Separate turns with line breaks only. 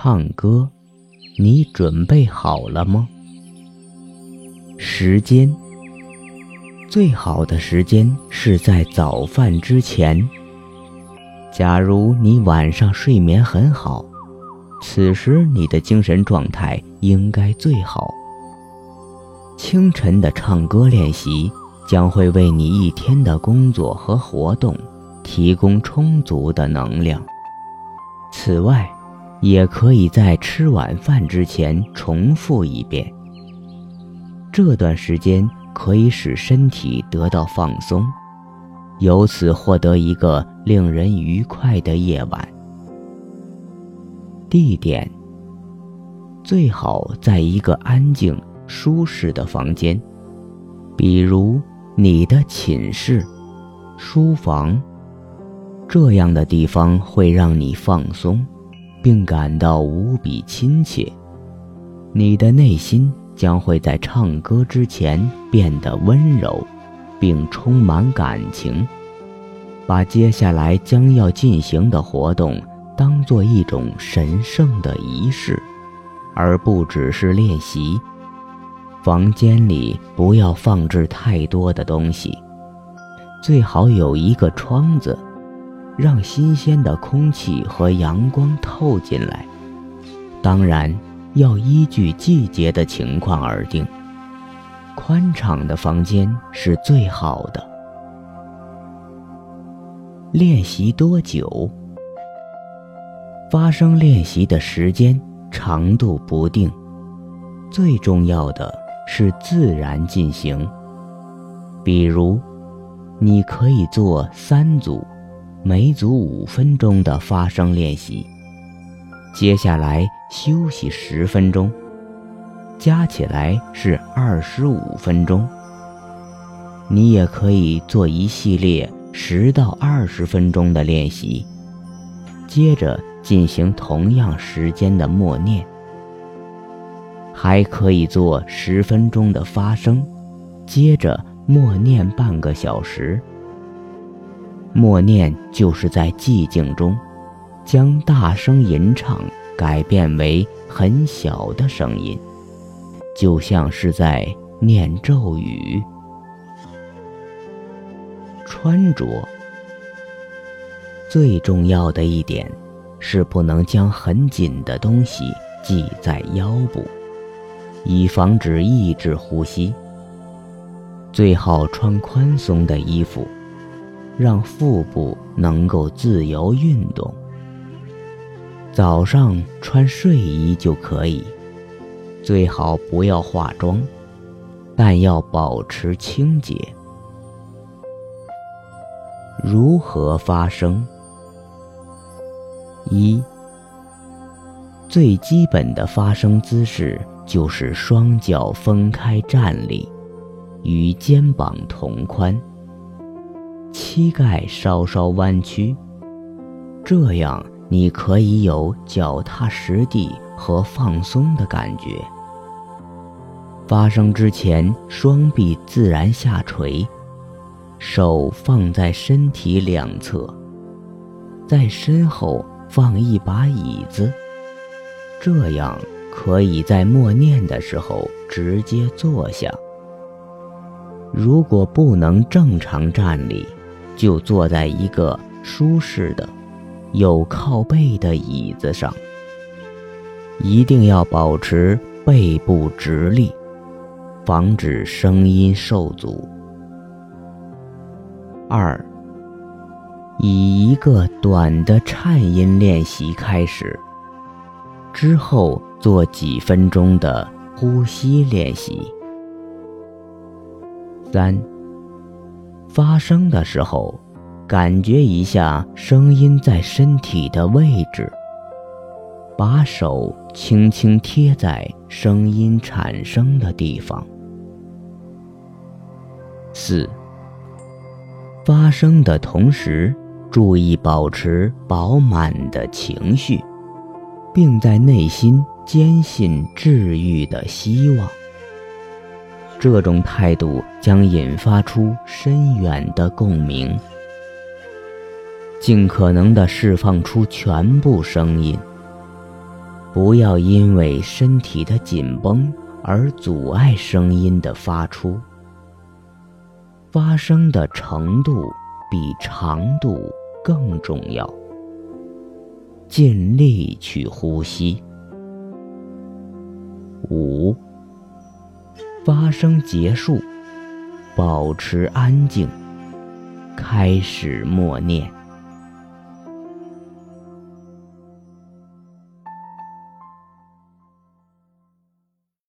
唱歌，你准备好了吗？时间，最好的时间是在早饭之前。假如你晚上睡眠很好，此时你的精神状态应该最好。清晨的唱歌练习将会为你一天的工作和活动提供充足的能量。此外，也可以在吃晚饭之前重复一遍。这段时间可以使身体得到放松，由此获得一个令人愉快的夜晚。地点最好在一个安静、舒适的房间，比如你的寝室、书房。这样的地方会让你放松，并感到无比亲切。你的内心将会在唱歌之前变得温柔，并充满感情。把接下来将要进行的活动当做一种神圣的仪式，而不只是练习。房间里不要放置太多的东西，最好有一个窗子。让新鲜的空气和阳光透进来，当然要依据季节的情况而定。宽敞的房间是最好的。练习多久？发声练习的时间长度不定，最重要的是自然进行。比如，你可以做三组。每组五分钟的发声练习，接下来休息十分钟，加起来是二十五分钟。你也可以做一系列十到二十分钟的练习，接着进行同样时间的默念。还可以做十分钟的发声，接着默念半个小时。默念就是在寂静中，将大声吟唱改变为很小的声音，就像是在念咒语。穿着最重要的一点是不能将很紧的东西系在腰部，以防止抑制呼吸。最好穿宽松的衣服。让腹部能够自由运动。早上穿睡衣就可以，最好不要化妆，但要保持清洁。如何发声？一，最基本的发声姿势就是双脚分开站立，与肩膀同宽。膝盖稍稍弯曲，这样你可以有脚踏实地和放松的感觉。发声之前，双臂自然下垂，手放在身体两侧，在身后放一把椅子，这样可以在默念的时候直接坐下。如果不能正常站立，就坐在一个舒适的、有靠背的椅子上，一定要保持背部直立，防止声音受阻。二，以一个短的颤音练习开始，之后做几分钟的呼吸练习。三。发声的时候，感觉一下声音在身体的位置，把手轻轻贴在声音产生的地方。四，发声的同时，注意保持饱满的情绪，并在内心坚信治愈的希望。这种态度将引发出深远的共鸣，尽可能地释放出全部声音。不要因为身体的紧绷而阻碍声音的发出。发声的程度比长度更重要。尽力去呼吸。五。发生结束，保持安静，开始默念。